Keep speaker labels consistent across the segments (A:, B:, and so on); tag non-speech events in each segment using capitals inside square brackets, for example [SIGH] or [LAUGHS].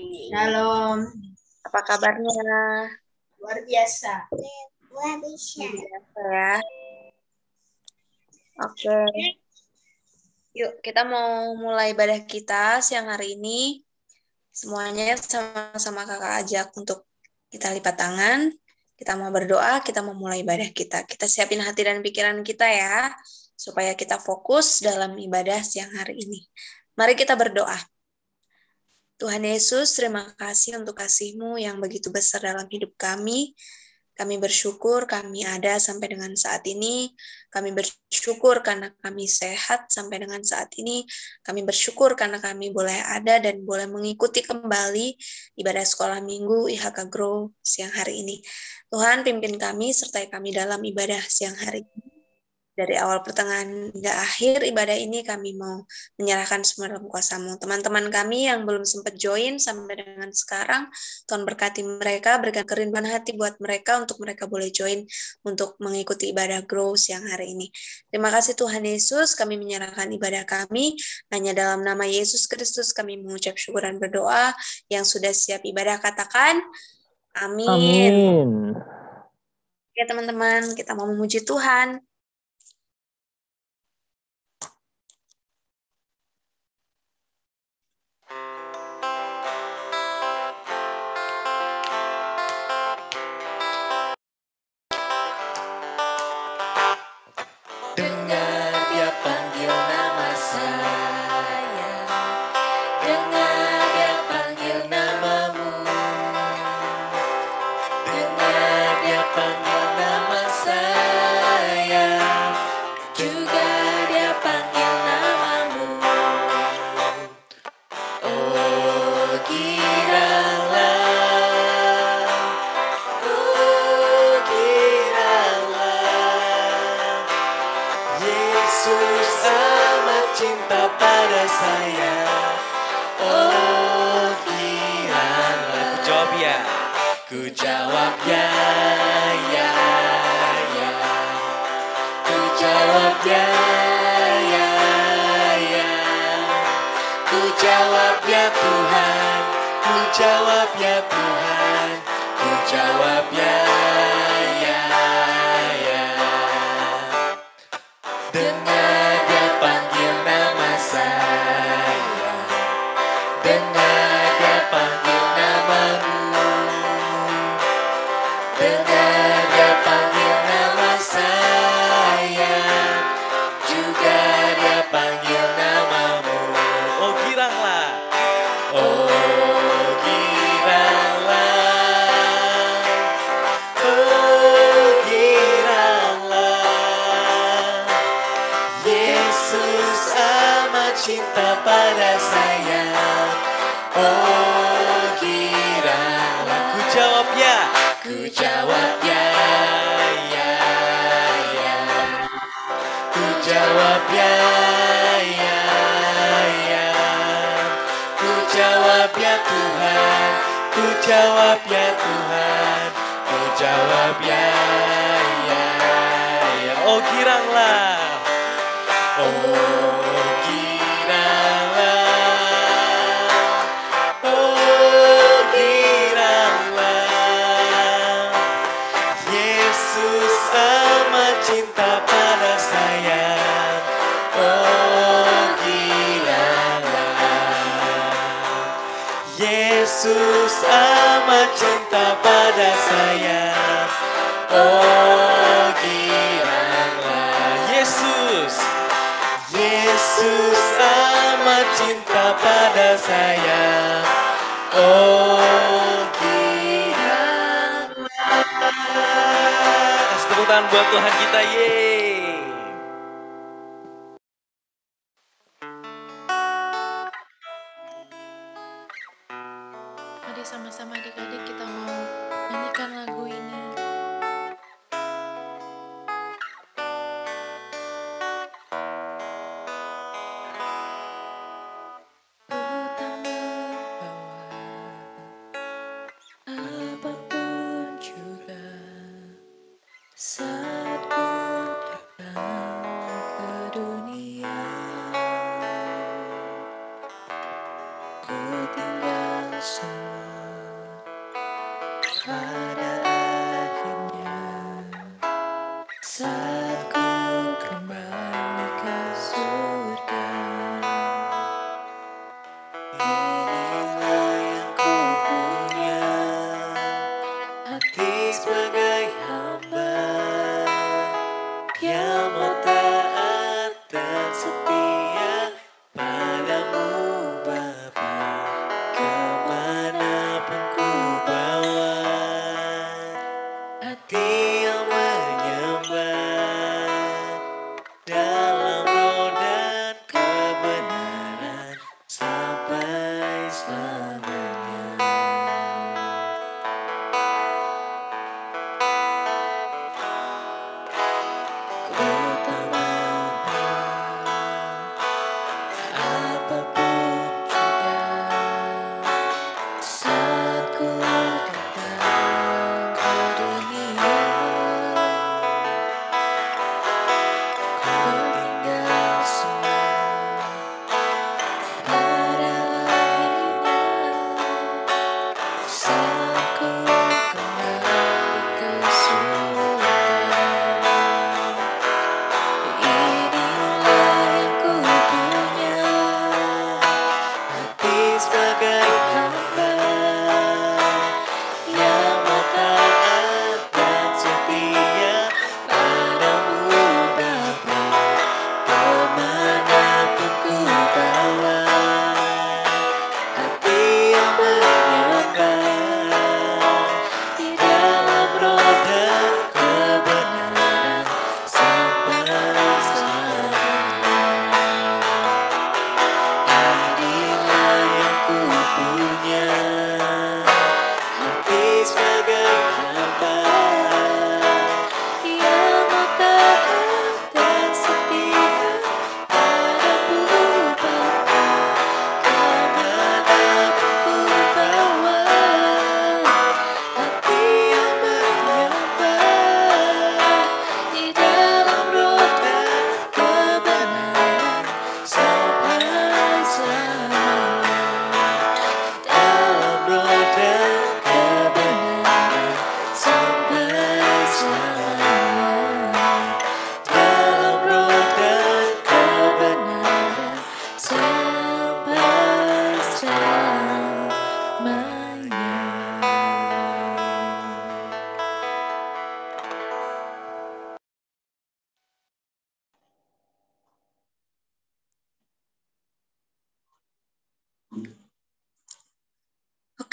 A: Shalom.
B: Apa kabarnya?
A: Luar biasa.
C: Luar biasa.
B: Biasa ya. Oke. Yuk, kita mau mulai ibadah kita siang hari ini. Semuanya sama-sama kakak ajak untuk kita lipat tangan. Kita mau berdoa, kita mau mulai ibadah kita. Kita siapin hati dan pikiran kita ya, supaya kita fokus dalam ibadah siang hari ini. Mari kita berdoa. Tuhan Yesus, terima kasih untuk kasih-Mu yang begitu besar dalam hidup kami. Kami bersyukur kami ada sampai dengan saat ini. Kami bersyukur karena kami sehat sampai dengan saat ini. Kami bersyukur karena kami boleh ada dan boleh mengikuti kembali ibadah sekolah minggu IHK Grow siang hari ini. Tuhan pimpin kami sertai kami dalam ibadah siang hari ini dari awal pertengahan hingga akhir ibadah ini kami mau menyerahkan semua dalam kuasamu. Teman-teman kami yang belum sempat join sampai dengan sekarang, Tuhan berkati mereka, berikan kerinduan hati buat mereka untuk mereka boleh join untuk mengikuti ibadah grow siang hari ini. Terima kasih Tuhan Yesus, kami menyerahkan ibadah kami, hanya dalam nama Yesus Kristus kami mengucap syukur dan berdoa, yang sudah siap ibadah katakan, amin.
D: Amin.
B: Oke teman-teman, kita mau memuji Tuhan.
E: Giranglah Oh giranglah Oh giranglah Yesus amat cinta pada saya Tuhan Ku jawab ya Tuhan Ku jawab ya ya cinta pada saya. Oh giranglah Yesus. Yesus amat cinta pada saya. Oh giranglah Kasih tepuk buat Tuhan kita Yeay
F: Sama-sama adik-adik kita mau nyanyikan lagu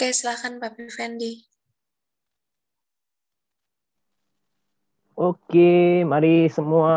B: Oke, silakan Pak Fendi.
C: Oke, mari semua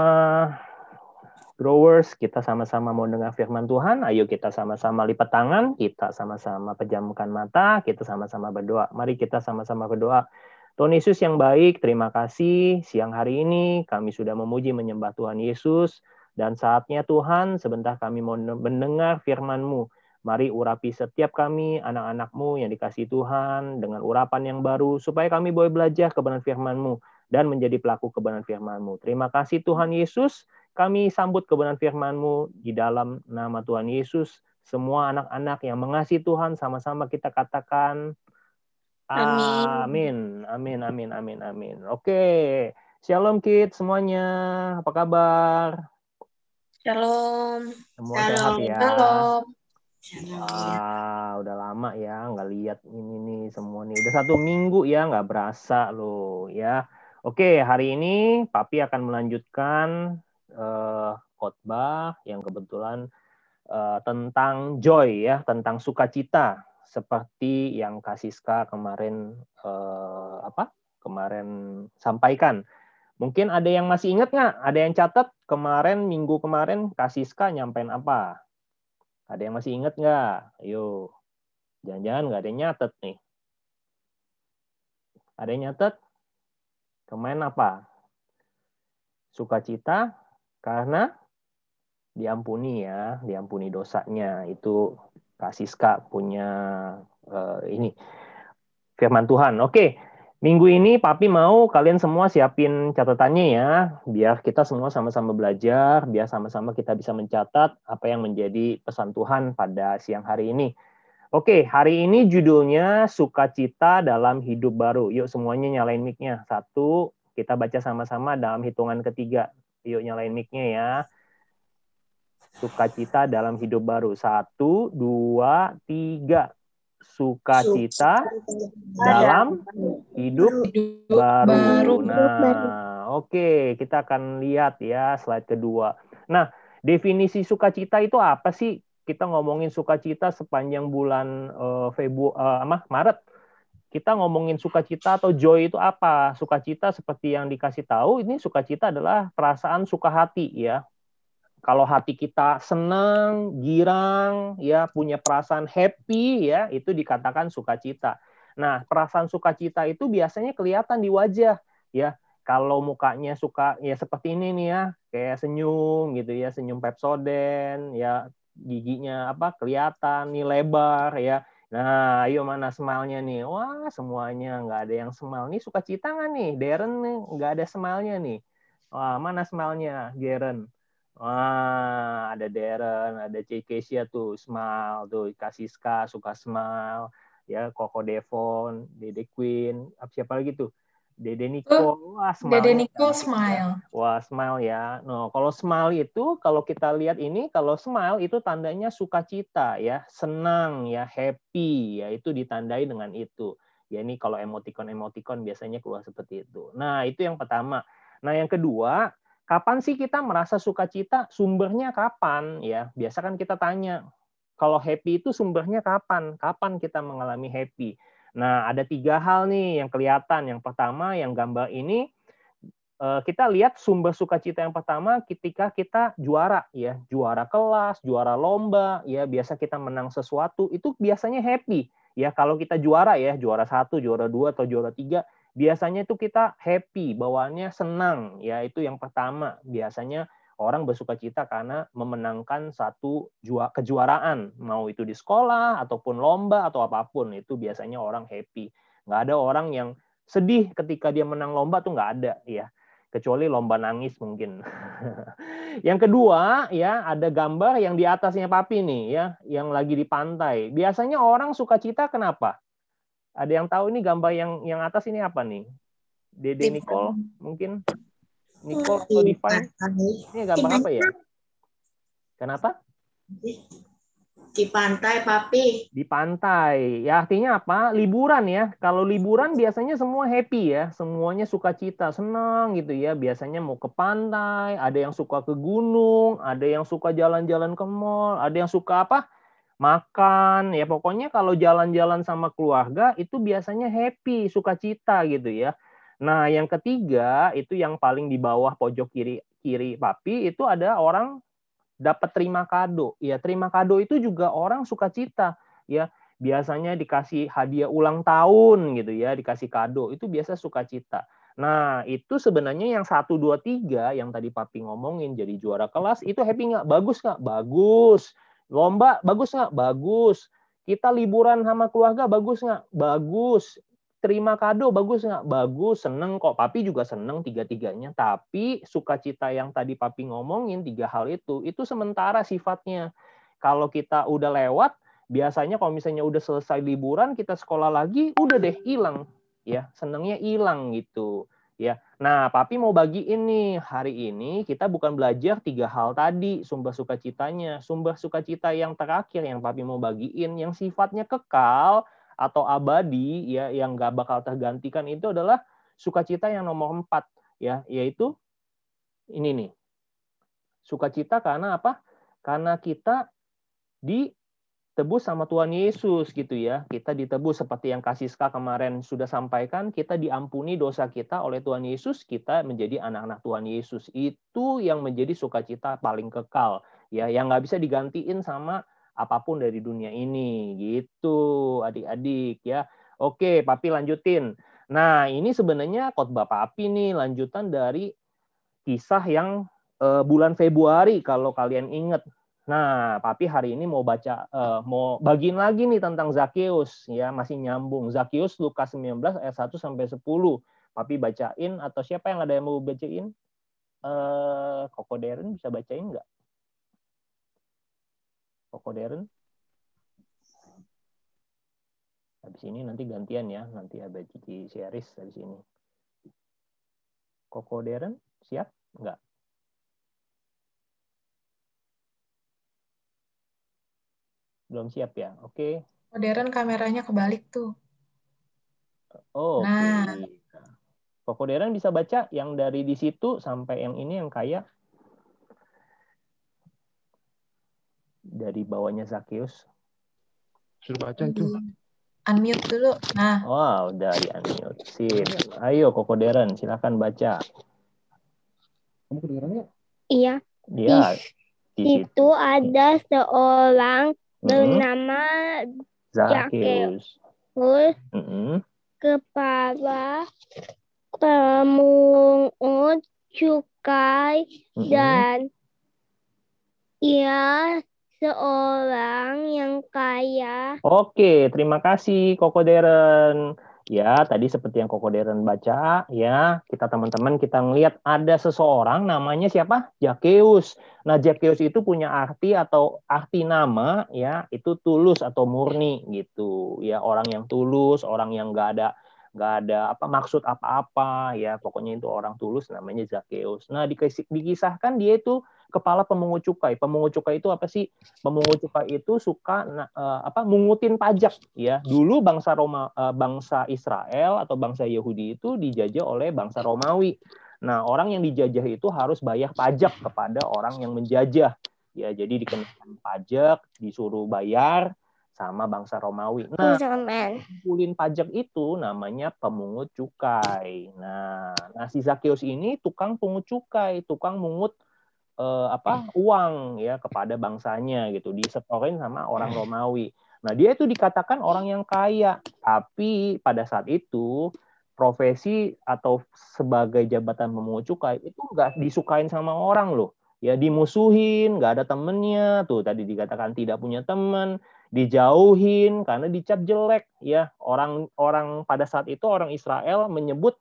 C: growers, kita sama-sama mau dengar firman Tuhan. Ayo kita sama-sama lipat tangan, kita sama-sama pejamkan mata, kita sama-sama berdoa. Mari kita sama-sama berdoa. Tuhan Yesus yang baik, terima kasih siang hari ini kami sudah memuji menyembah Tuhan Yesus. Dan saatnya Tuhan, sebentar kami mau mendengar firman-Mu. Mari urapi setiap kami, anak-anak-Mu yang dikasih Tuhan, dengan urapan yang baru, supaya kami boleh belajar kebenaran firman-Mu dan menjadi pelaku kebenaran firman-Mu. Terima kasih Tuhan Yesus, kami sambut kebenaran firman-Mu di dalam nama Tuhan Yesus. Semua anak-anak yang mengasihi Tuhan, sama-sama kita katakan,
B: Amin.
C: Amin, amin, amin, amin, amin. Oke, Shalom Kid semuanya, apa kabar?
B: Shalom.
C: Semua sehat
A: Shalom.
C: ya?
B: Shalom.
C: Wah, udah lama ya nggak lihat ini nih semua nih. Udah satu minggu ya nggak berasa loh ya. Oke, hari ini Papi akan melanjutkan eh, khotbah yang kebetulan eh, tentang joy ya, tentang sukacita seperti yang Kasiska kemarin eh, apa? Kemarin sampaikan. Mungkin ada yang masih ingat nggak? Ada yang catat kemarin minggu kemarin Kasiska nyampein apa? Ada yang masih ingat nggak? Ayo. Jangan-jangan nggak ada yang nyatet nih. Ada yang nyatet? Kemarin apa? Sukacita karena diampuni ya, diampuni dosanya. Itu Kasiska punya eh, ini firman Tuhan. Oke, minggu ini Papi mau kalian semua siapin catatannya ya, biar kita semua sama-sama belajar, biar sama-sama kita bisa mencatat apa yang menjadi pesan Tuhan pada siang hari ini. Oke, hari ini judulnya Sukacita dalam Hidup Baru. Yuk semuanya nyalain mic-nya. Satu, kita baca sama-sama dalam hitungan ketiga. Yuk nyalain mic-nya ya. Sukacita dalam hidup baru. Satu, dua, tiga. Sukacita dalam hidup
F: Hidup
C: baru. Nah, oke, kita akan lihat ya slide kedua. Nah, definisi sukacita itu apa sih? Kita ngomongin sukacita sepanjang bulan uh, Februari, uh, apa, Maret. Kita ngomongin sukacita atau joy itu apa? Sukacita seperti yang dikasih tahu, ini sukacita adalah perasaan suka hati ya. Kalau hati kita senang, girang, ya punya perasaan happy ya, itu dikatakan sukacita. Nah, perasaan sukacita itu biasanya kelihatan di wajah ya. Kalau mukanya suka ya seperti ini nih ya kayak senyum gitu ya senyum Pepsoden ya giginya apa kelihatan nih lebar ya. Nah ayo mana smile-nya nih? Wah semuanya nggak ada yang smile nih sukacita nggak nih? Darren nih nggak ada smile-nya nih. Wah mana smile-nya Darren wah ada Darren ada Cekesia tuh smile tuh Kasiska suka smile ya Koko Devon Dede Queen siapa lagi tuh Dede Nico, wah smile.
F: Dede Nico smile.
C: Wah smile ya. No, kalau smile itu kalau kita lihat ini kalau smile itu tandanya sukacita ya, senang ya, happy ya itu ditandai dengan itu. Ya ini kalau emoticon-emoticon biasanya keluar seperti itu. Nah, itu yang pertama. Nah, yang kedua, kapan sih kita merasa sukacita? Sumbernya kapan ya? Biasa kan kita tanya, kalau happy itu sumbernya kapan? Kapan kita mengalami happy? Nah, ada tiga hal nih yang kelihatan. Yang pertama, yang gambar ini eh, kita lihat sumber sukacita yang pertama ketika kita juara ya, juara kelas, juara lomba, ya biasa kita menang sesuatu itu biasanya happy ya. Kalau kita juara ya, juara satu, juara dua atau juara tiga, biasanya itu kita happy, bawaannya senang ya. Itu yang pertama. Biasanya orang bersuka cita karena memenangkan satu jua, kejuaraan, mau itu di sekolah ataupun lomba atau apa pun itu biasanya orang happy. Nggak ada orang yang sedih ketika dia menang lomba tuh nggak ada ya, kecuali lomba nangis mungkin. [LAUGHS] yang kedua ya ada gambar yang di atasnya papi nih ya, yang lagi di pantai. Biasanya orang suka cita kenapa? Ada yang tahu ini gambar yang yang atas ini apa nih? Dede Nicole mungkin Nicole atau Divine? Ini gambar apa ya? Kenapa?
A: Di pantai, Papi.
C: Di pantai. Ya artinya apa? Liburan ya. Kalau liburan biasanya semua happy ya. Semuanya suka cita, senang gitu ya. Biasanya mau ke pantai, ada yang suka ke gunung, ada yang suka jalan-jalan ke mall, ada yang suka apa? Makan. Ya pokoknya kalau jalan-jalan sama keluarga itu biasanya happy, suka cita gitu ya. Nah, yang ketiga itu yang paling di bawah pojok kiri kiri papi itu ada orang dapat terima kado. Ya, terima kado itu juga orang suka cita. Ya, biasanya dikasih hadiah ulang tahun gitu ya, dikasih kado. Itu biasa suka cita. Nah, itu sebenarnya yang satu dua tiga yang tadi papi ngomongin jadi juara kelas itu happy nggak? Bagus nggak? Bagus. Lomba bagus nggak? Bagus. Kita liburan sama keluarga bagus nggak? Bagus terima kado bagus nggak? Bagus, seneng kok. Papi juga seneng tiga-tiganya. Tapi sukacita yang tadi papi ngomongin tiga hal itu, itu sementara sifatnya. Kalau kita udah lewat, biasanya kalau misalnya udah selesai liburan, kita sekolah lagi, udah deh hilang. Ya, senengnya hilang gitu. Ya, nah papi mau bagiin nih hari ini kita bukan belajar tiga hal tadi sumber sukacitanya, sumber sukacita yang terakhir yang papi mau bagiin yang sifatnya kekal atau abadi ya yang nggak bakal tergantikan itu adalah sukacita yang nomor empat ya yaitu ini nih. Sukacita karena apa? Karena kita ditebus sama Tuhan Yesus gitu ya. Kita ditebus seperti yang Kasiska kemarin sudah sampaikan kita diampuni dosa kita oleh Tuhan Yesus kita menjadi anak-anak Tuhan Yesus. Itu yang menjadi sukacita paling kekal ya yang nggak bisa digantiin sama apa pun dari dunia ini. Gitu adik-adik ya. Oke papi lanjutin. Nah ini sebenarnya khotbah papi nih lanjutan dari kisah yang uh, bulan Februari kalau kalian ingat nah papi hari ini mau baca uh, mau bagiin lagi nih tentang Zakeus ya masih nyambung Zakeus Lukas 19 ayat 1 sampai 10 papi bacain atau siapa yang ada yang mau bacain uh, Koko Deren bisa bacain nggak Koko Deren? Habis ini nanti gantian ya, nanti ada Cici Series habis ini. Koko Deren, siap? Enggak? Belum siap ya? Oke.
D: Modern kameranya kebalik tuh.
C: Oh.
D: Nah.
C: Deren bisa baca yang dari di situ sampai yang ini yang kaya. Dari bawahnya Zakius.
G: Suruh baca itu.
D: Unmute dulu. Nah,
C: Wow, dari unmute. Sip. Ayo Koko Deren, silakan baca.
G: Kamu kedengeran nggak?
H: Iya,
C: Dia di situ.
H: itu ada seorang. Bernama
C: Zakius.
H: Hus
C: Mm-mm.
H: kepala pemungut cukai
C: Mm-mm.
H: dan ia seorang yang kaya.
C: Oke, terima kasih Koko Deren. Ya, tadi seperti yang Koko Deren baca, ya, kita teman-teman kita ngelihat ada seseorang namanya siapa? Zakeus. Nah, Zakeus itu punya arti atau arti nama, ya, itu tulus atau murni gitu. Ya, orang yang tulus, orang yang nggak ada nggak ada apa maksud apa-apa, ya, pokoknya itu orang tulus namanya Zakeus. Nah, dikis- dikisahkan dia itu kepala pemungut cukai. Pemungut cukai itu apa sih? pemungut cukai itu suka na- eh, apa mungutin pajak ya dulu bangsa Roma eh, bangsa Israel atau bangsa Yahudi itu dijajah oleh bangsa Romawi nah orang yang dijajah itu harus bayar pajak kepada orang yang menjajah ya jadi dikenakan pajak disuruh bayar sama bangsa Romawi nah
H: Zaman.
C: kumpulin pajak itu namanya pemungut cukai. Nah, nah si Zakius ini tukang pungut cukai, tukang mungut eh, apa uang ya kepada bangsanya gitu, disetorin sama orang Romawi. Nah, dia itu dikatakan orang yang kaya, tapi pada saat itu profesi atau sebagai jabatan pemungut cukai itu nggak disukain sama orang loh. Ya dimusuhin, nggak ada temennya, tuh tadi dikatakan tidak punya teman, dijauhin karena dicap jelek. Ya orang orang pada saat itu orang Israel menyebut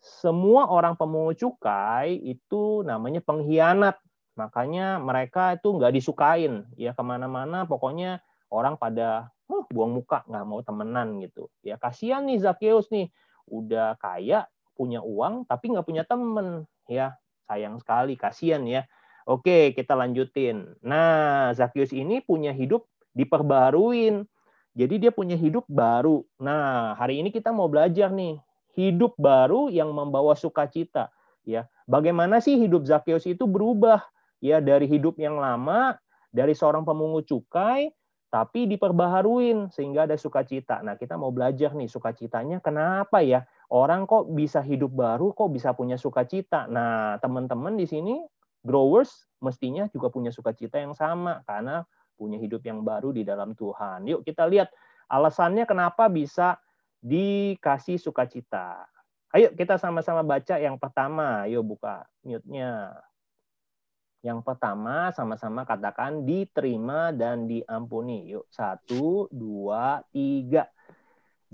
C: semua orang pemungut cukai itu namanya pengkhianat. Makanya mereka itu nggak disukain. Ya ke mana-mana pokoknya orang pada huh, buang muka nggak mau temenan gitu. Ya kasihan nih Zakeus nih. Udah kaya punya uang tapi nggak punya temen. Ya sayang sekali kasihan ya. Oke kita lanjutin. Nah Zakius ini punya hidup diperbaruin. Jadi dia punya hidup baru. Nah, hari ini kita mau belajar nih, hidup baru yang membawa sukacita, ya. Bagaimana sih hidup Zakeus itu berubah ya dari hidup yang lama dari seorang pemungut cukai tapi diperbaharuin sehingga ada sukacita. Nah, kita mau belajar nih sukacitanya kenapa ya? Orang kok bisa hidup baru, kok bisa punya sukacita? Nah, teman-teman di sini growers mestinya juga punya sukacita yang sama karena punya hidup yang baru di dalam Tuhan. Yuk kita lihat alasannya kenapa bisa dikasih sukacita. Ayo kita sama-sama baca yang pertama. Yuk buka mute-nya. Yang pertama sama-sama katakan diterima dan diampuni. Yuk satu, dua, tiga.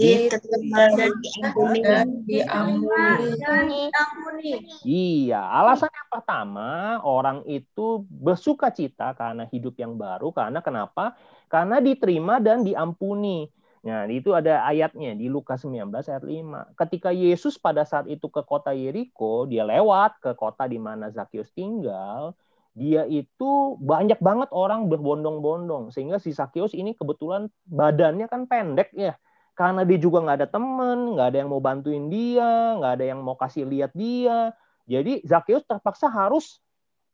A: Diterima dan diampuni.
D: dan diampuni.
A: Diampuni.
C: Iya, alasan yang pertama orang itu bersuka cita karena hidup yang baru. Karena kenapa? Karena diterima dan diampuni. Nah, itu ada ayatnya di Lukas 19 ayat 5. Ketika Yesus pada saat itu ke kota Yeriko, dia lewat ke kota di mana Zakius tinggal, dia itu banyak banget orang berbondong-bondong sehingga si Zakius ini kebetulan badannya kan pendek ya karena dia juga nggak ada temen, nggak ada yang mau bantuin dia, nggak ada yang mau kasih lihat dia. Jadi Zakius terpaksa harus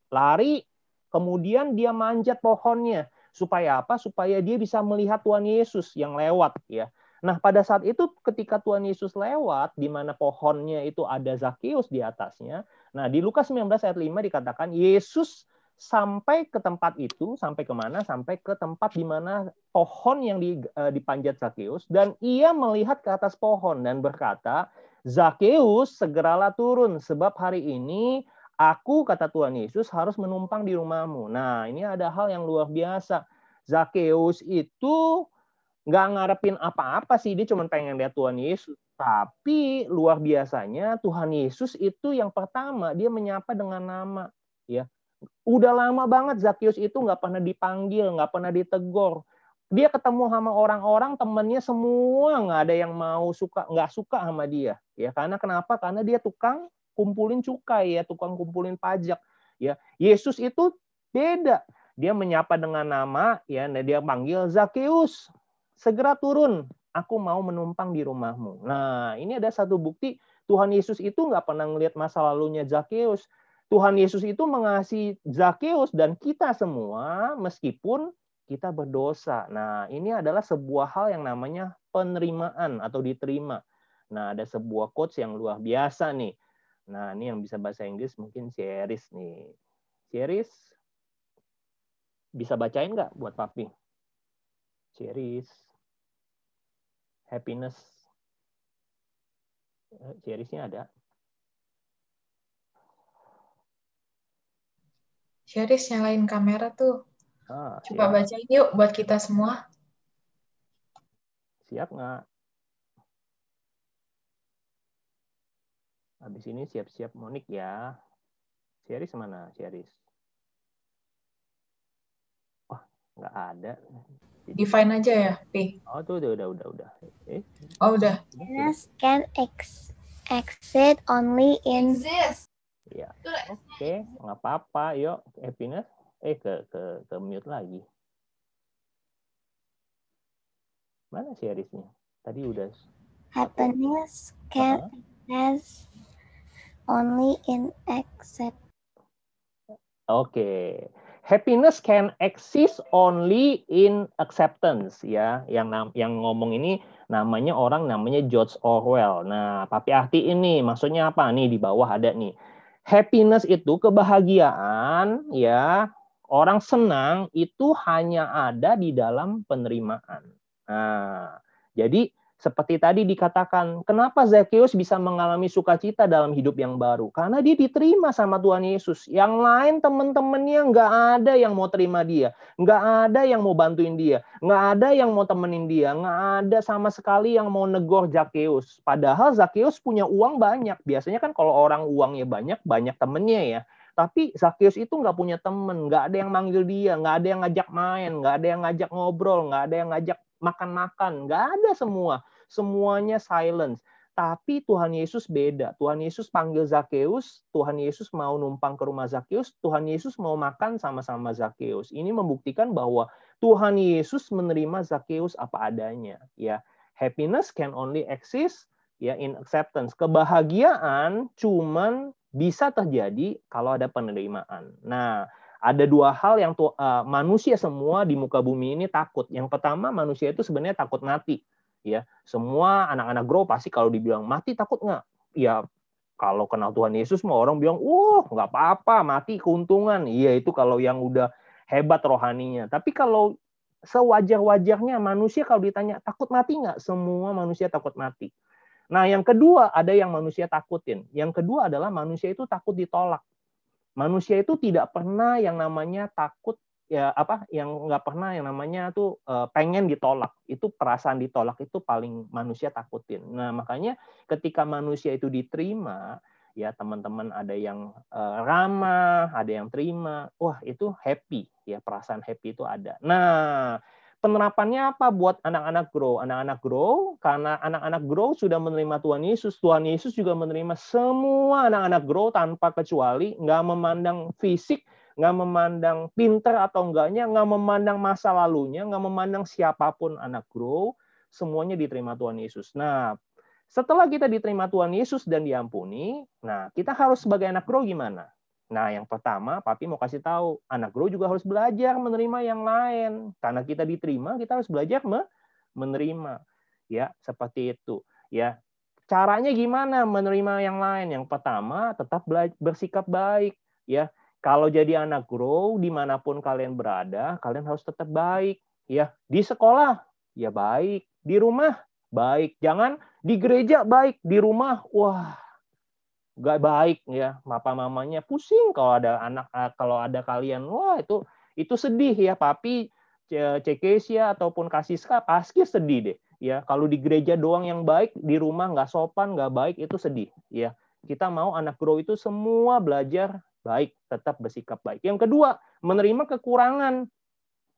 C: lari, kemudian dia manjat pohonnya. Supaya apa? Supaya dia bisa melihat Tuhan Yesus yang lewat ya. Nah, pada saat itu ketika Tuhan Yesus lewat, di mana pohonnya itu ada Zakius di atasnya. Nah, di Lukas 19 ayat 5 dikatakan Yesus sampai ke tempat itu, sampai ke mana? Sampai ke tempat di mana pohon yang eh, dipanjat Zakeus, dan ia melihat ke atas pohon dan berkata, Zakeus segeralah turun, sebab hari ini aku, kata Tuhan Yesus, harus menumpang di rumahmu. Nah, ini ada hal yang luar biasa. Zakeus itu nggak ngarepin apa-apa sih, dia cuma pengen lihat Tuhan Yesus. Tapi luar biasanya Tuhan Yesus itu yang pertama, dia menyapa dengan nama. ya udah lama banget Zakius itu nggak pernah dipanggil, nggak pernah ditegur. dia ketemu sama orang-orang temennya semua nggak ada yang mau suka nggak suka sama dia. Ya karena kenapa? Karena dia tukang kumpulin cukai ya tukang kumpulin pajak. Ya Yesus itu beda. Dia menyapa dengan nama ya nah dia panggil Zakheus segera turun aku mau menumpang di rumahmu. Nah ini ada satu bukti Tuhan Yesus itu nggak pernah ngelihat masa lalunya Zakheus Tuhan Yesus itu mengasihi Zakheus dan kita semua meskipun kita berdosa. Nah, ini adalah sebuah hal yang namanya penerimaan atau diterima. Nah, ada sebuah quotes yang luar biasa nih. Nah, ini yang bisa bahasa Inggris mungkin Ceris nih. Ceris, bisa bacain nggak buat papi? Ceris. Happiness. Eh, Cerisnya ada.
D: Sheris nyalain kamera tuh.
C: Ah,
D: Coba
C: siap.
D: bacain yuk buat kita semua.
C: Siap nggak? Habis ini siap-siap Monik ya. Ceris mana? Ceris. Wah, nggak ada.
D: Define aja ya, Pi.
C: Oh, tuh udah, udah, udah, udah. Eh,
D: Oh, udah.
H: Happiness can ex exist only in
C: ya. Oke, nggak apa-apa. Yuk, happiness. Eh, ke, ke, ke mute lagi. Mana Cerisnya? Tadi udah.
H: happiness can exist only in accept
C: Oke. Happiness can exist only in acceptance ya. Yang nam- yang ngomong ini namanya orang namanya George Orwell. Nah, tapi arti ini maksudnya apa nih di bawah ada nih. Happiness itu kebahagiaan ya. Orang senang itu hanya ada di dalam penerimaan. Nah, jadi seperti tadi dikatakan, kenapa Zakheus bisa mengalami sukacita dalam hidup yang baru? Karena dia diterima sama Tuhan Yesus. Yang lain teman-temannya nggak ada yang mau terima dia, nggak ada yang mau bantuin dia, nggak ada yang mau temenin dia, nggak ada sama sekali yang mau negor Zakheus. Padahal Zakheus punya uang banyak. Biasanya kan kalau orang uangnya banyak, banyak temennya ya. Tapi Zakheus itu nggak punya temen, nggak ada yang manggil dia, nggak ada yang ngajak main, nggak ada yang ngajak ngobrol, nggak ada yang ngajak makan-makan, nggak ada semua. Semuanya silence. Tapi Tuhan Yesus beda. Tuhan Yesus panggil Zakheus, Tuhan Yesus mau numpang ke rumah Zakheus, Tuhan Yesus mau makan sama-sama Zakheus. Ini membuktikan bahwa Tuhan Yesus menerima Zakheus apa adanya, ya. Happiness can only exist ya in acceptance. Kebahagiaan cuman bisa terjadi kalau ada penerimaan. Nah, ada dua hal yang tuh, uh, manusia semua di muka bumi ini takut. Yang pertama, manusia itu sebenarnya takut mati. Ya, semua anak-anak grow pasti kalau dibilang mati takut nggak? Ya, kalau kenal Tuhan Yesus, semua orang bilang, wah nggak apa-apa, mati keuntungan. Iya itu kalau yang udah hebat rohaninya. Tapi kalau sewajar-wajarnya manusia kalau ditanya takut mati nggak? Semua manusia takut mati. Nah, yang kedua ada yang manusia takutin. Yang kedua adalah manusia itu takut ditolak. Manusia itu tidak pernah yang namanya takut ya apa yang nggak pernah yang namanya tuh uh, pengen ditolak. Itu perasaan ditolak itu paling manusia takutin. Nah, makanya ketika manusia itu diterima, ya teman-teman ada yang uh, ramah, ada yang terima. Wah, itu happy ya, perasaan happy itu ada. Nah, penerapannya apa buat anak-anak grow? Anak-anak grow karena anak-anak grow sudah menerima Tuhan Yesus. Tuhan Yesus juga menerima semua anak-anak grow tanpa kecuali, nggak memandang fisik, nggak memandang pinter atau enggaknya, nggak memandang masa lalunya, nggak memandang siapa pun anak grow, semuanya diterima Tuhan Yesus. Nah, setelah kita diterima Tuhan Yesus dan diampuni, nah kita harus sebagai anak grow gimana? Nah, yang pertama, Papi mau kasih tahu, anak grow juga harus belajar menerima yang lain. Karena kita diterima, kita harus belajar me menerima. Ya, seperti itu. Ya, caranya gimana menerima yang lain? Yang pertama, tetap bersikap baik. Ya, kalau jadi anak grow, di mana pun kalian berada, kalian harus tetap baik. Ya, di sekolah, ya baik. Di rumah, baik. Jangan di gereja baik, di rumah, wah gak baik ya. Papa mamanya pusing kalau ada anak kalau ada kalian. Wah itu itu sedih ya. Papi cekesia ataupun kasiska pasti sedih deh ya. Kalau di gereja doang yang baik di rumah nggak sopan nggak baik itu sedih ya. Kita mau anak grow itu semua belajar baik tetap bersikap baik. Yang kedua menerima kekurangan.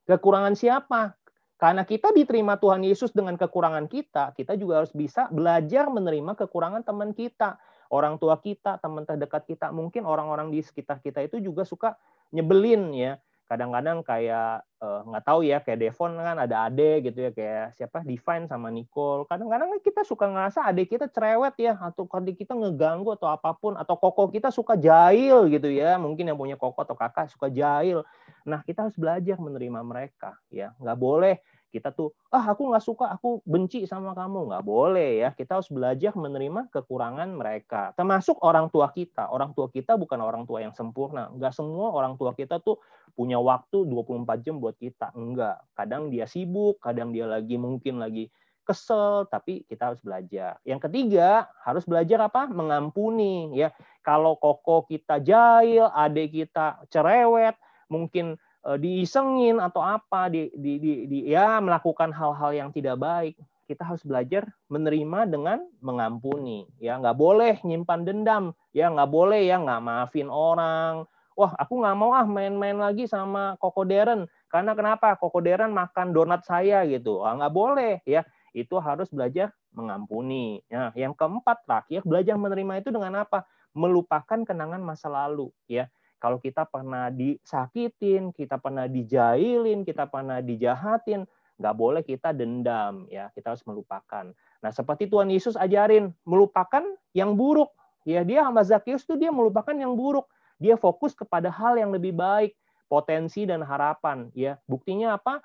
C: Kekurangan siapa? Karena kita diterima Tuhan Yesus dengan kekurangan kita, kita juga harus bisa belajar menerima kekurangan teman kita, orang tua kita, teman terdekat kita. Mungkin orang-orang di sekitar kita itu juga suka nyebelin ya. Kadang-kadang kayak eh, nggak tahu ya kayak Devon kan ada ade gitu ya kayak siapa Divine sama Nicole. Kadang-kadang kita suka ngerasa ade kita cerewet ya atau adik kita ngeganggu atau apa pun atau koko kita suka jahil gitu ya. Mungkin yang punya koko atau kakak suka jahil. Nah kita harus belajar menerima mereka ya. Nggak boleh kita tuh ah aku nggak suka aku benci sama kamu. Nggak boleh ya kita harus belajar menerima kekurangan mereka. Termasuk orang tua kita. Orang tua kita bukan orang tua yang sempurna. Nggak semua orang tua kita tuh punya waktu 24 jam buat kita. Enggak kadang dia sibuk kadang dia lagi mungkin lagi kesel tapi kita harus belajar. Yang ketiga harus belajar apa? Mengampuni ya. Kalau koko kita jahil adik kita cerewet mungkin diisengin atau apa di, di, di, di ya melakukan hal-hal yang tidak baik. Kita harus belajar menerima dengan mengampuni. Ya nggak boleh nyimpan dendam. Ya nggak boleh ya nggak maafin orang. Wah aku nggak mau ah main-main lagi sama Koko Deren karena kenapa? Koko Deren makan donat saya gitu. Ah, nggak boleh ya. Itu harus belajar mengampuni. Ya yang keempat terakhir belajar menerima itu dengan apa? Melupakan kenangan masa lalu ya kalau kita pernah disakitin, kita pernah dijailin, kita pernah dijahatin, nggak boleh kita dendam ya. Kita harus melupakan. Nah seperti Tuhan Yesus ajarin melupakan yang buruk. Ya dia sama Zakheus tuh dia melupakan yang buruk. Dia fokus kepada hal yang lebih baik potensi dan harapan ya. Buktinya apa?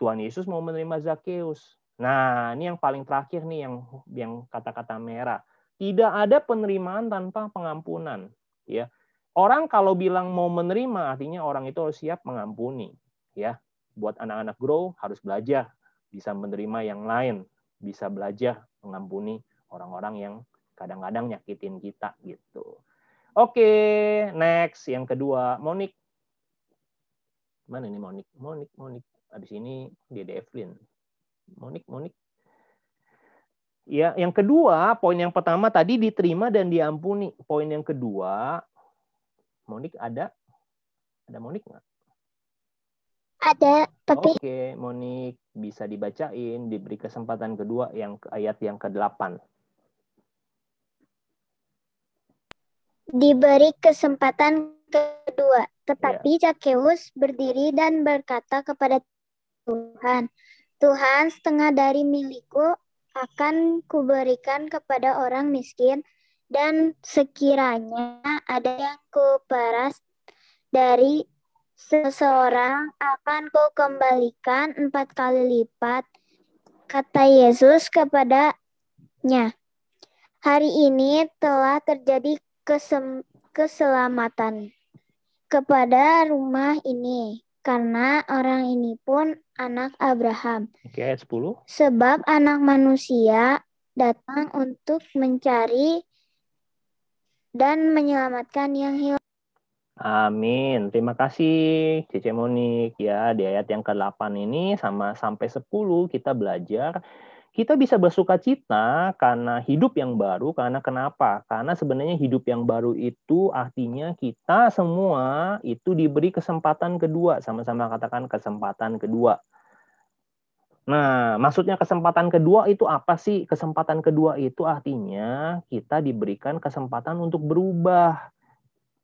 C: Tuhan Yesus mau menerima Zakheus nah ini yang paling terakhir nih yang yang kata-kata merah. Tidak ada penerimaan tanpa pengampunan ya Orang kalau bilang mau menerima artinya orang itu harus siap mengampuni. Ya, buat anak-anak grow harus belajar bisa menerima yang lain, bisa belajar mengampuni orang-orang yang kadang-kadang nyakitin kita gitu. Oke, next yang kedua, Monik. Mana ini Monik? Monik, Monik. Habis ini dia Devlin. Monik, Monik. Ya, yang kedua, poin yang pertama tadi diterima dan diampuni. Poin yang kedua, Monik ada? Ada Monik nggak?
H: Ada, tapi
C: Oke, Monik bisa dibacain, diberi kesempatan kedua yang ayat yang ke-8.
H: diberi kesempatan kedua. Tetapi
C: Ya.
H: Berdiri dan berkata kepada Tuhan, Tuhan setengah dari milikku akan kuberikan kepada orang miskin dan sekiranya ada yang kuperas dari seseorang akan kukembalikan empat kali lipat, kata Yesus kepadanya. Hari ini telah terjadi kesem- keselamatan kepada rumah ini, karena orang ini pun anak Abraham.
C: Oke, ayat 10.
H: Sebab anak manusia datang untuk mencari dan menyelamatkan yang hilang.
C: Amin. Terima kasih Cece Monik ya di ayat yang ke-8 ini sama sampai 10 kita belajar kita bisa bersuka cita karena hidup yang baru karena kenapa? Karena sebenarnya hidup yang baru itu artinya kita semua itu diberi kesempatan kedua, sama-sama katakan kesempatan kedua. Nah, maksudnya kesempatan kedua itu apa sih? Kesempatan kedua itu artinya kita diberikan kesempatan untuk berubah.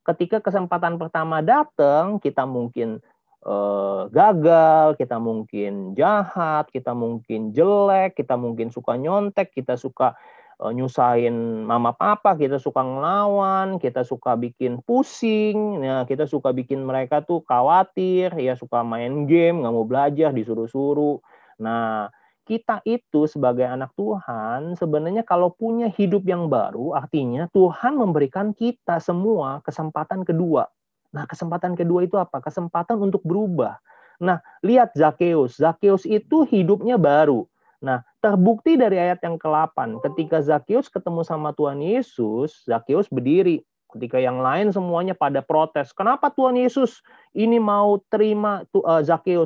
C: Ketika kesempatan pertama datang, kita mungkin eh, gagal, kita mungkin jahat, kita mungkin jelek, kita mungkin suka nyontek, kita suka eh, nyusahin mama papa, kita suka ngelawan, kita suka bikin pusing, ya kita suka bikin mereka tuh khawatir, ya suka main game, nggak mau belajar, disuruh-suruh. Nah, kita itu sebagai anak Tuhan sebenarnya kalau punya hidup yang baru artinya Tuhan memberikan kita semua kesempatan kedua Nah, kesempatan kedua itu apa? Kesempatan untuk berubah. Nah, lihat Zakheus. Zakheus itu hidupnya baru. Nah, terbukti dari ayat yang ke-8. Ketika Zakheus ketemu sama Tuhan Yesus, Zakheus berdiri. Ketika yang lain semuanya pada protes. Kenapa Tuhan Yesus ini mau terima uh?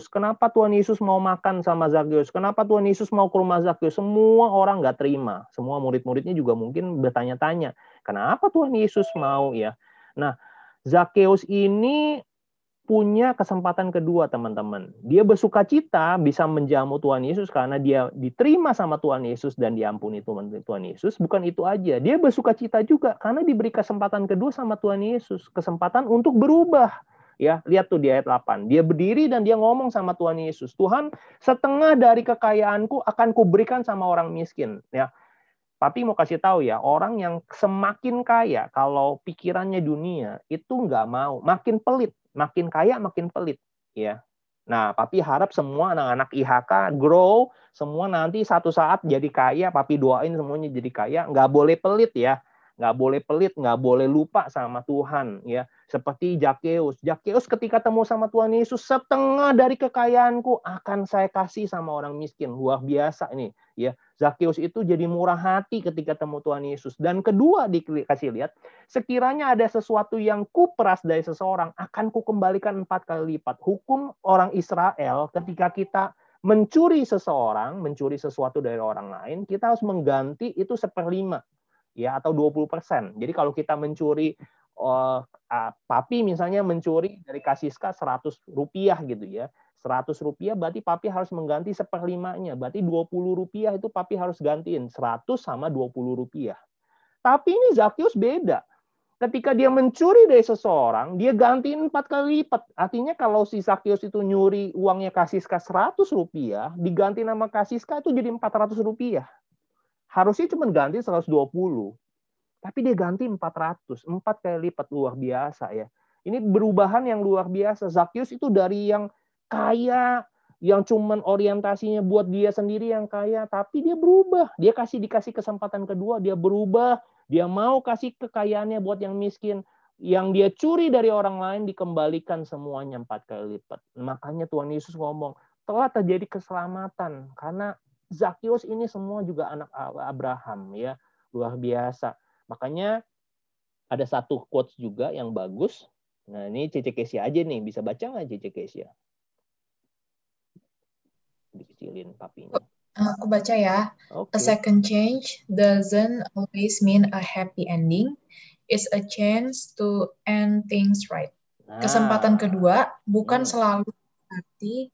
C: Kenapa Tuhan Yesus mau makan sama Zakheus? Kenapa Tuhan Yesus mau ke rumah Zakheus? Semua orang nggak terima. Semua murid-muridnya juga mungkin bertanya-tanya. Kenapa Tuhan Yesus mau ya? Nah, Zakheus ini punya kesempatan kedua, teman-teman. Dia bersuka cita bisa menjamu Tuhan Yesus karena dia diterima sama Tuhan Yesus dan diampuni Tuhan Yesus. Bukan itu aja, dia bersuka cita juga karena diberi kesempatan kedua sama Tuhan Yesus, kesempatan untuk berubah. Ya, lihat tuh di ayat 8. Dia berdiri dan dia ngomong sama Tuhan Yesus, "Tuhan, setengah dari kekayaanku akan kuberikan sama orang miskin." Ya. Papi mau kasih tahu ya, orang yang semakin kaya kalau pikirannya dunia itu nggak mau, makin pelit makin kaya makin pelit. Ya nah papi harap semua anak-anak IHK grow semua nanti satu saat jadi kaya papi doain semuanya jadi kaya nggak boleh pelit ya nggak boleh pelit nggak boleh lupa sama Tuhan ya seperti Jakeus. Jakeus ketika temu sama Tuhan Yesus, setengah dari kekayaanku akan saya kasih sama orang miskin. Luar biasa ini. ya. Zakeus itu jadi murah hati ketika temu Tuhan Yesus. Dan kedua dikasih lihat, sekiranya ada sesuatu yang kuperas dari seseorang, akan kukembalikan empat kali lipat. Hukum orang Israel ketika kita mencuri seseorang, mencuri sesuatu dari orang lain, kita harus mengganti itu seperlima ya atau 20 persen. Jadi kalau kita mencuri uh, papi misalnya mencuri dari kasiska 100 rupiah gitu ya. 100 rupiah berarti papi harus mengganti seperlimanya. Berarti 20 rupiah itu papi harus gantiin. 100 sama 20 rupiah. Tapi ini Zakius beda. Ketika dia mencuri dari seseorang, dia gantiin empat kali lipat. Artinya kalau si Zakius itu nyuri uangnya Kasiska 100 rupiah, diganti nama Kasiska itu jadi 400 rupiah. Harusnya cuma ganti 120 tapi dia ganti 400, empat kali lipat luar biasa ya. Ini perubahan yang luar biasa. Zakius itu dari yang kaya, yang cuman orientasinya buat dia sendiri yang kaya, tapi dia berubah. Dia kasih dikasih kesempatan kedua, dia berubah, dia mau kasih kekayaannya buat yang miskin. Yang dia curi dari orang lain dikembalikan semuanya empat kali lipat. Makanya Tuhan Yesus ngomong, telah terjadi keselamatan karena Zakius ini semua juga anak Abraham ya luar biasa Makanya ada satu quotes juga yang bagus. Nah, ini Cece Kesia aja nih. Bisa baca nggak Cece Kesia? Dikecilin papinya.
D: Aku baca ya.
C: Okay.
D: A second change doesn't always mean a happy ending. It's a chance to end things right.
C: Nah,
D: Kesempatan kedua bukan
C: Hmm.
D: selalu berarti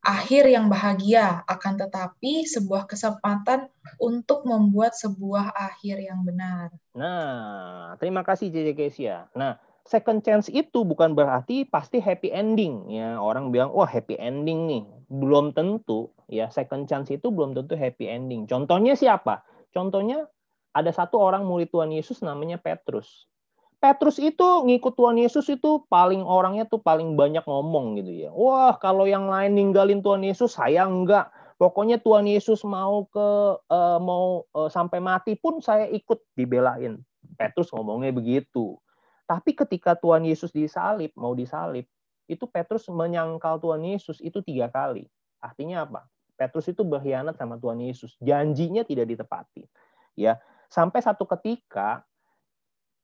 D: akhir yang bahagia, akan tetapi sebuah kesempatan untuk membuat sebuah akhir yang benar.
C: Nah, terima kasih Cece Kesia. Nah, second chance itu bukan berarti pasti happy ending ya. Orang bilang, "Wah, happy ending nih." Belum tentu ya. Second chance itu belum tentu happy ending. Contohnya siapa? Contohnya ada satu orang murid Tuhan Yesus namanya Petrus. Petrus itu ngikut Tuhan Yesus itu paling orangnya tuh paling banyak ngomong gitu ya. Wah, kalau yang lain ninggalin Tuhan Yesus, saya enggak. Pokoknya Tuhan Yesus mau ke uh, mau uh, sampai mati pun saya ikut dibelain. Petrus ngomongnya begitu. Tapi ketika Tuhan Yesus disalib, mau disalib, itu Petrus menyangkal Tuhan Yesus itu tiga kali. Artinya apa? Petrus itu berkhianat sama Tuhan Yesus. Janjinya tidak ditepati. Ya, sampai satu ketika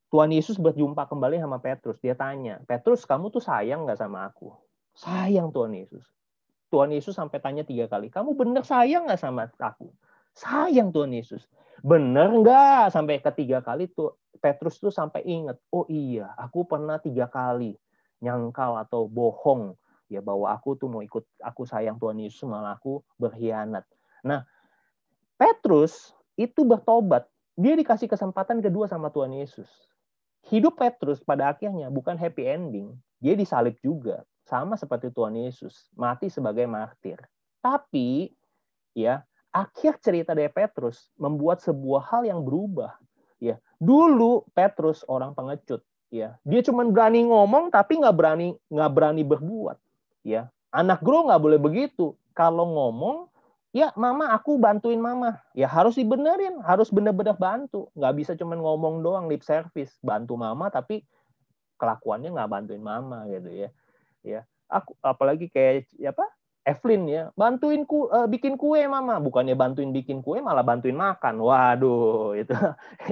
C: Tuhan Yesus berjumpa kembali sama Petrus. Dia tanya, Petrus, kamu tuh sayang nggak sama aku? Sayang Tuhan Yesus. Tuhan Yesus sampai tanya tiga kali, kamu bener sayang nggak sama aku? Sayang Tuhan Yesus. Bener nggak? Sampai ketiga kali tuh Petrus tuh sampai ingat, oh iya, aku pernah tiga kali nyangkal atau bohong ya bahwa aku tuh mau ikut aku sayang Tuhan Yesus malah aku berkhianat. Nah, Petrus itu bertobat. Dia dikasih kesempatan kedua sama Tuhan Yesus hidup Petrus pada akhirnya bukan happy ending. Dia disalib juga, sama seperti Tuhan Yesus, mati sebagai martir. Tapi ya, akhir cerita dari Petrus membuat sebuah hal yang berubah. Ya, dulu Petrus orang pengecut, ya. Dia cuma berani ngomong tapi nggak berani nggak berani berbuat, ya. Anak grow nggak boleh begitu. Kalau ngomong ya mama aku bantuin mama. Ya harus dibenerin harus bener-bener bantu. Nggak bisa cuma ngomong doang lip service. Bantu mama tapi kelakuannya nggak bantuin mama gitu ya. Ya aku apalagi kayak apa Evelyn ya. Bantuin ku uh, bikin kue mama. Bukannya bantuin bikin kue malah bantuin makan. Waduh [LAUGHS] itu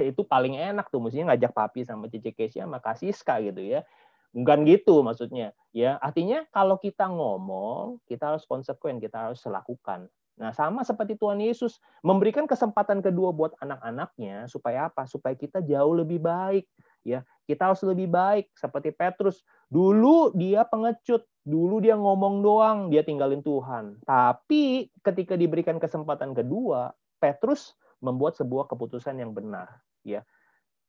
C: itu paling enak tuh. Mestinya ngajak papi sama cici Kesia sama Kasiska gitu ya. Bukan gitu maksudnya ya. Artinya kalau kita ngomong kita harus konsekuen kita harus lakukan Nah, sama seperti Tuhan Yesus memberikan kesempatan kedua buat anak-anaknya supaya apa? Supaya kita jauh lebih baik. Ya, kita harus lebih baik seperti Petrus. Dulu dia pengecut, dulu dia ngomong doang, dia tinggalin Tuhan. Tapi ketika diberikan kesempatan kedua, Petrus membuat sebuah keputusan yang benar. Ya,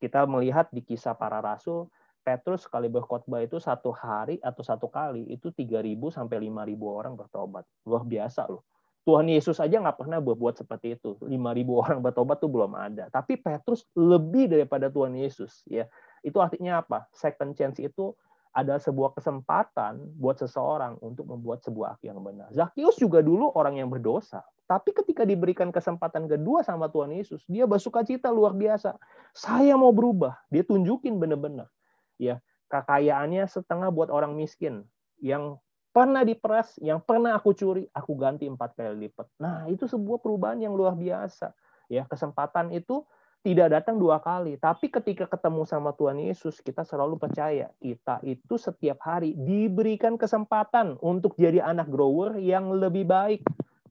C: kita melihat di kisah para rasul, Petrus sekali berkhotbah itu satu hari atau satu kali itu 3.000 sampai 5.000 orang bertobat. Luar biasa loh. Tuhan Yesus aja nggak pernah berbuat seperti itu. 5.000 orang bertobat tuh belum ada. Tapi Petrus lebih daripada Tuhan Yesus. ya itu artinya apa? Second chance itu ada sebuah kesempatan buat seseorang untuk membuat sebuah akhir yang benar. Zakheus juga dulu orang yang berdosa, tapi ketika diberikan kesempatan kedua sama Tuhan Yesus, dia bersuka cita luar biasa. Saya mau berubah. Dia tunjukin benar-benar. Ya, kekayaannya setengah buat orang miskin yang pernah diperas, yang pernah aku curi, aku ganti empat kali lipat. Nah, itu sebuah perubahan yang luar biasa. Ya, kesempatan itu tidak datang dua kali. Tapi ketika ketemu sama Tuhan Yesus, kita selalu percaya kita itu setiap hari diberikan kesempatan untuk jadi anak grower yang lebih baik.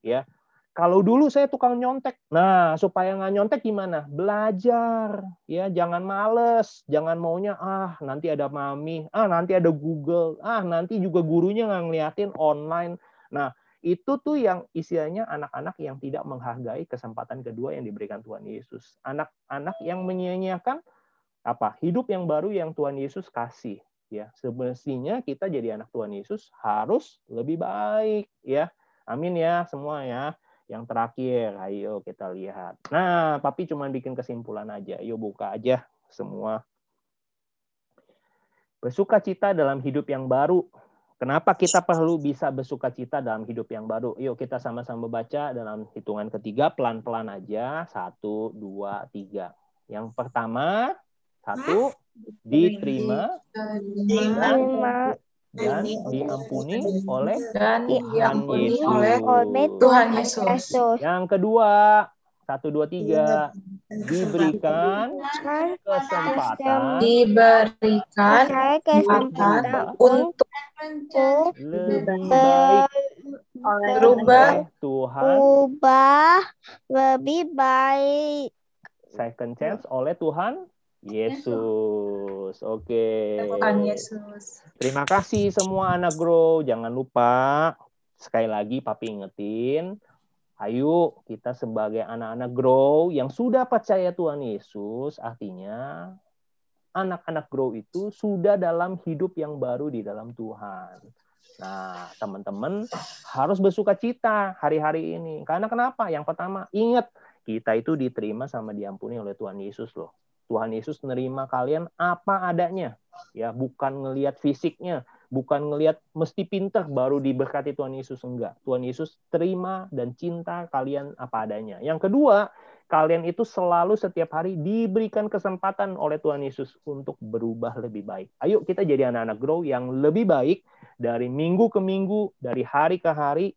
C: Ya, kalau dulu saya tukang nyontek, nah supaya nggak nyontek gimana? Belajar, ya jangan males, jangan maunya ah nanti ada mami, ah nanti ada Google, ah nanti juga gurunya nggak ngeliatin online. Nah itu tuh yang istilahnya anak-anak yang tidak menghargai kesempatan kedua yang diberikan Tuhan Yesus. Anak-anak yang menyia-nyiakan apa? Hidup yang baru yang Tuhan Yesus kasih. Ya, semestinya kita jadi anak Tuhan Yesus harus lebih baik ya. Amin ya semua ya. Yang terakhir, ayo kita lihat. Nah, papi cuma bikin kesimpulan aja. Yuk buka aja semua. Bersuka cita dalam hidup yang baru Kenapa kita perlu bisa bersuka cita dalam hidup yang baru? Yuk kita sama-sama baca dalam hitungan ketiga pelan-pelan aja. Satu, dua, tiga. Yang pertama, satu, diterima,
H: Terima
C: dan diampuni oleh
D: dan
C: Tuhan
D: diampuni
C: Yesus.
D: oleh
H: oleh
D: Tuhan Yesus.
C: Yang kedua, satu, dua, tiga, diberikan kesempatan
D: diberikan
H: kesempatan
D: untuk
H: untuk
C: lebih baik
D: berubah
C: Tuhan
H: ubah lebih baik.
C: second chance oleh Tuhan Yesus. Oke.
D: Tuhan Yesus.
C: Terima kasih semua anak grow. Jangan lupa sekali lagi papi ingetin, ayo kita sebagai anak-anak grow yang sudah percaya Tuhan Yesus, artinya anak-anak grow itu sudah dalam hidup yang baru di dalam Tuhan. Nah, teman-teman harus bersuka cita hari-hari ini. Karena kenapa? Yang pertama, ingat kita itu diterima sama diampuni oleh Tuhan Yesus loh. Tuhan Yesus nerima kalian apa adanya, ya bukan ngelihat fisiknya, bukan ngelihat mesti pinter baru diberkati Tuhan Yesus enggak. Tuhan Yesus terima dan cinta kalian apa adanya. Yang kedua, kalian itu selalu setiap hari diberikan kesempatan oleh Tuhan Yesus untuk berubah lebih baik. Ayo kita jadi anak-anak grow yang lebih baik dari minggu ke minggu, dari hari ke hari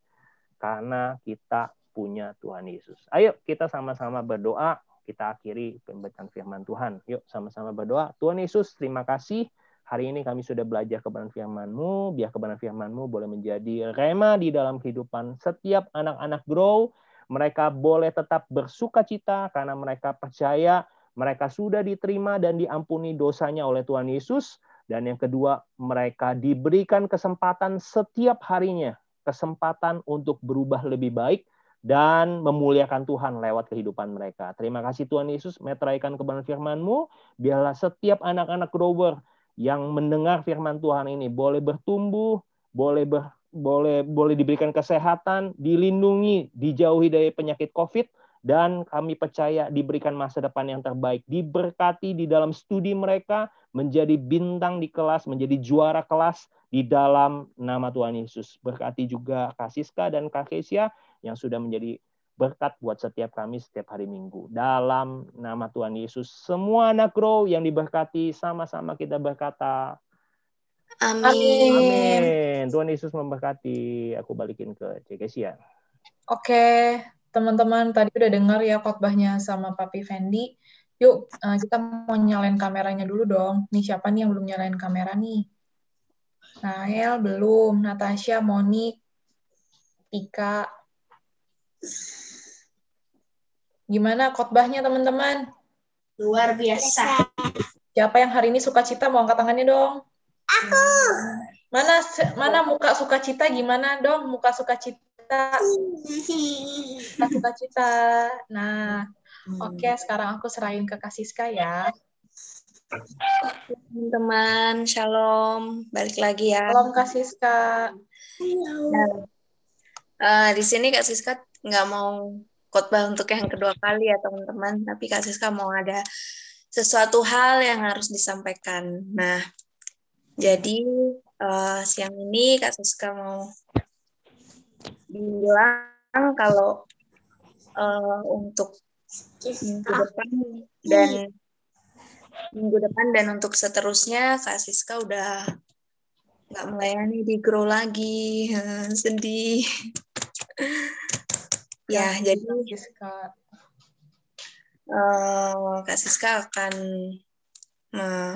C: karena kita punya Tuhan Yesus. Ayo kita sama-sama berdoa kita akhiri pembacaan firman Tuhan. Yuk sama-sama berdoa. Tuhan Yesus, terima kasih. Hari ini kami sudah belajar kebenaran firman-Mu. Biar kebenaran firman-Mu boleh menjadi rema di dalam kehidupan setiap anak-anak grow. Mereka boleh tetap bersuka cita karena mereka percaya mereka sudah diterima dan diampuni dosanya oleh Tuhan Yesus. Dan yang kedua, mereka diberikan kesempatan setiap harinya. Kesempatan untuk berubah lebih baik dan memuliakan Tuhan lewat kehidupan mereka. Terima kasih Tuhan Yesus, meteraikan kebenaran firman-Mu, biarlah setiap anak-anak grower yang mendengar firman Tuhan ini boleh bertumbuh, boleh ber, boleh boleh diberikan kesehatan, dilindungi, dijauhi dari penyakit Covid dan kami percaya diberikan masa depan yang terbaik, diberkati di dalam studi mereka, menjadi bintang di kelas, menjadi juara kelas di dalam nama Tuhan Yesus. Berkati juga Kasiska dan Kak Kesia yang sudah menjadi berkat buat setiap kami setiap hari Minggu. Dalam nama Tuhan Yesus, semua anak grow yang diberkati sama-sama kita berkata
B: Amin.
C: Amin. Tuhan Yesus memberkati. Aku balikin ke Cekesia.
D: Oke, teman-teman tadi udah dengar ya khotbahnya sama Papi Fendi. Yuk, eh, kita mau nyalain kameranya dulu dong. Nih siapa nih yang belum nyalain kamera nih? Nael belum, Natasha, Monik, Tika. Gimana khotbahnya teman-teman?
A: Luar biasa.
D: Siapa yang hari ini sukacita mau angkat tangannya dong? Aku. Mana mana muka sukacita gimana dong? Muka sukacita. Muka sukacita. Nah, oke sekarang aku serahin ke Kak Siska ya.
B: Teman-teman, shalom. Balik lagi ya.
D: Salam Kak Siska.
B: Eh, di sini Kak Siska nggak mau khotbah untuk yang kedua kali ya teman-teman, tapi Kak Siska mau ada sesuatu hal yang harus disampaikan. Nah, jadi eh, siang ini Kak Siska mau bilang kalau eh, untuk minggu depan dan minggu depan dan untuk seterusnya Kak Siska udah nggak melayani di grow lagi, [LAUGHS] sedih. Ya, jadi
D: Kak Siska.
B: eh, Kak Siska akan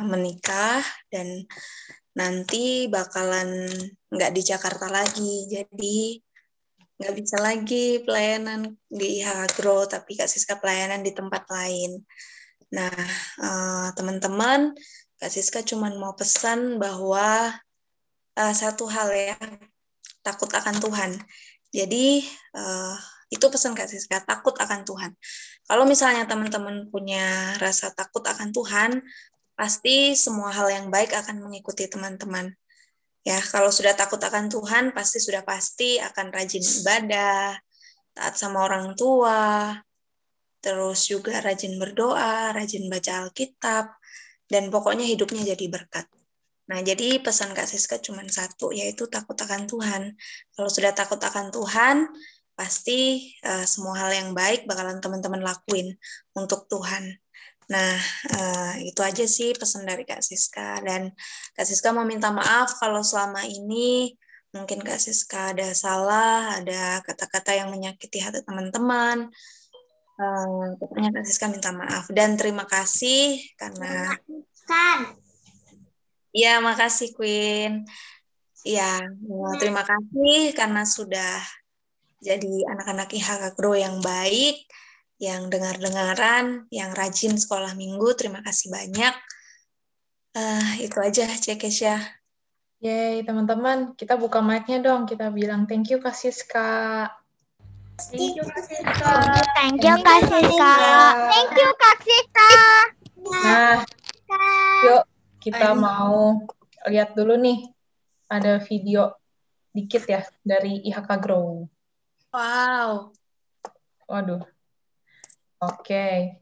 B: menikah dan nanti bakalan nggak di Jakarta lagi. Jadi nggak bisa lagi pelayanan di IH Agro, tapi Kak Siska pelayanan di tempat lain. Nah, eh, teman-teman, Kak Siska cuma mau pesan bahwa eh, satu hal ya, takut akan Tuhan. Jadi, eh, itu pesan Kak Siska, takut akan Tuhan. Kalau misalnya teman-teman punya rasa takut akan Tuhan, pasti semua hal yang baik akan mengikuti teman-teman. Ya, kalau sudah takut akan Tuhan, pasti sudah pasti akan rajin ibadah, taat sama orang tua, terus juga rajin berdoa, rajin baca Alkitab, dan pokoknya hidupnya jadi berkat. Nah, jadi pesan Kak Siska cuma satu, yaitu takut akan Tuhan. Kalau sudah takut akan Tuhan, pasti uh, semua hal yang baik bakalan teman-teman lakuin untuk Tuhan. Nah, uh, itu aja sih pesan dari Kak Siska. Dan Kak Siska mau minta maaf kalau selama ini mungkin Kak Siska ada salah, ada kata-kata yang menyakiti hati teman-teman. Uh, pokoknya Kak Siska minta maaf. Dan terima kasih karena... Iya, makasih Queen. Iya, terima kasih karena sudah jadi anak-anak IHK Grow yang baik, yang dengar-dengaran, yang rajin sekolah minggu. Terima kasih banyak. Uh, itu aja, Cekesya.
D: Yeay, teman-teman, kita buka mic-nya dong. Kita bilang thank you Kak Siska.
H: Thank you, Kak Siska. Thank you, Kak Siska. Thank you, Kak Siska.
D: Nah, yuk kita mau lihat dulu nih. Ada video dikit ya dari IHK Grow.
B: Wow.
D: Waduh. Oke.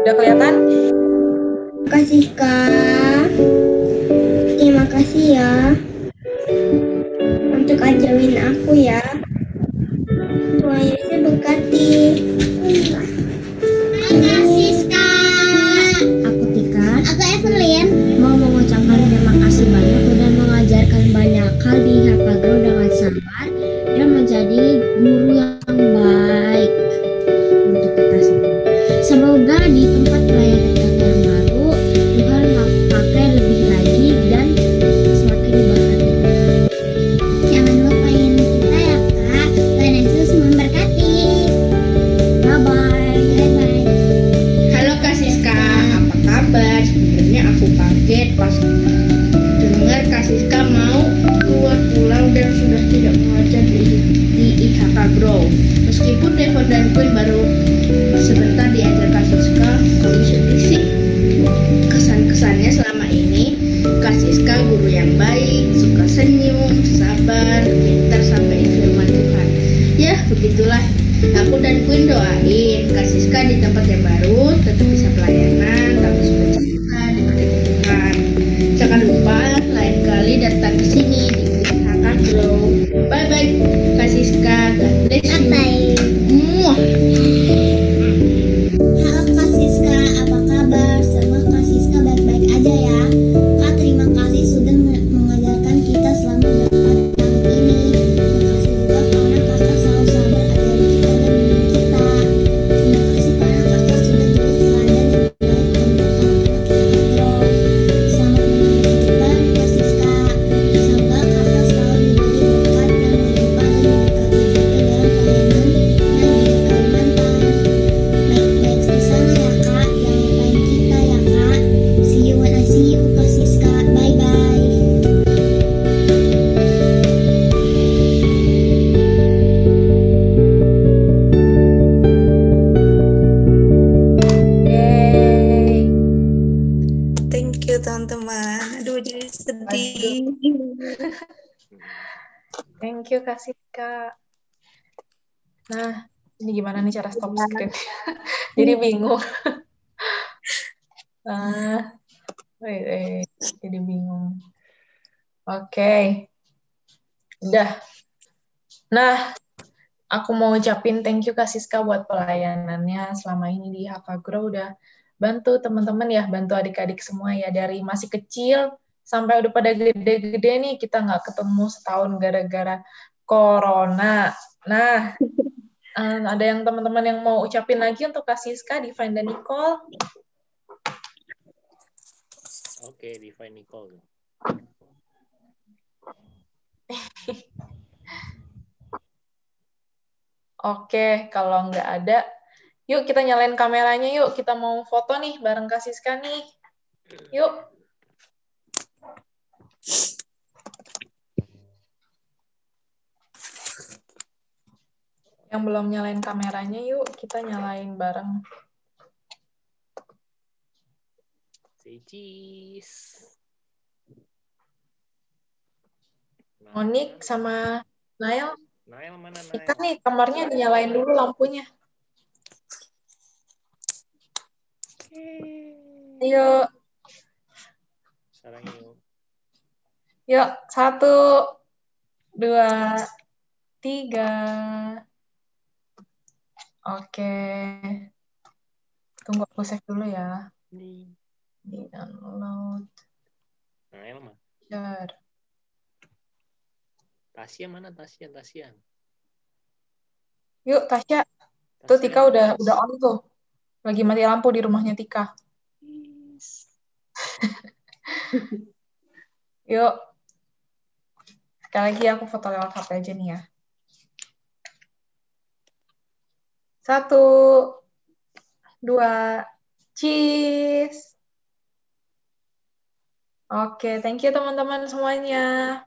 D: Udah kelihatan?
I: Terima kasih Kak. Terima kasih ya. Untuk ajarin aku ya. Tuhan Yesus berkati. Sabar dan menjadi guru yang baik untuk kita semua. Semoga di tempat
D: Nah, ini gimana nih cara stop screen? [LAUGHS] Jadi bingung. nah, [LAUGHS] wait, wait. jadi bingung. Oke. Udah. Nah, aku mau ucapin thank you Kak Siska buat pelayanannya selama ini di HK Grow udah bantu teman-teman ya, bantu adik-adik semua ya dari masih kecil sampai udah pada gede-gede nih kita nggak ketemu setahun gara-gara corona. Nah, um, ada yang teman-teman yang mau ucapin lagi untuk Kak Siska, Divine dan Nicole?
C: Oke, Divine Nicole. [LAUGHS]
D: Oke, kalau nggak ada, yuk kita nyalain kameranya yuk. Kita mau foto nih bareng Kak Siska nih. Yuk. Yang belum nyalain kameranya yuk, kita nyalain bareng.
C: Say cheese.
D: Monik sama Nail.
C: Nail mana Nail?
D: Kita nih kamarnya dinyalain dulu lampunya. Ayo,
C: Sarang yuk.
D: yuk satu, dua, tiga. Oke. Tunggu aku save dulu ya.
C: Nih.
D: Di download.
C: Nail mah.
D: Share.
C: Tasya mana Tasya? Tasya.
D: Yuk, Tasya. Tuh Tika udah udah on tuh. Lagi mati lampu di rumahnya Tika. [LAUGHS] Yuk. Sekali lagi aku foto lewat HP aja nih ya. Satu, dua, cheese. Oke, thank you teman-teman semuanya.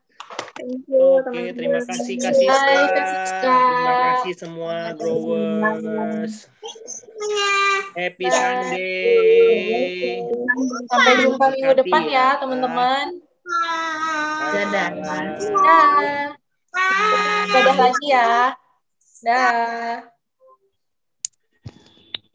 D: Thank you
C: Oke, terima kasih Kak Siska.
D: Bye, Kak Siska.
C: Terima kasih semua growers. Happy Sunday.
D: Sampai jumpa minggu depan ya, teman-teman.
C: Dadah.
D: Dah. Dadah lagi ya. Dah.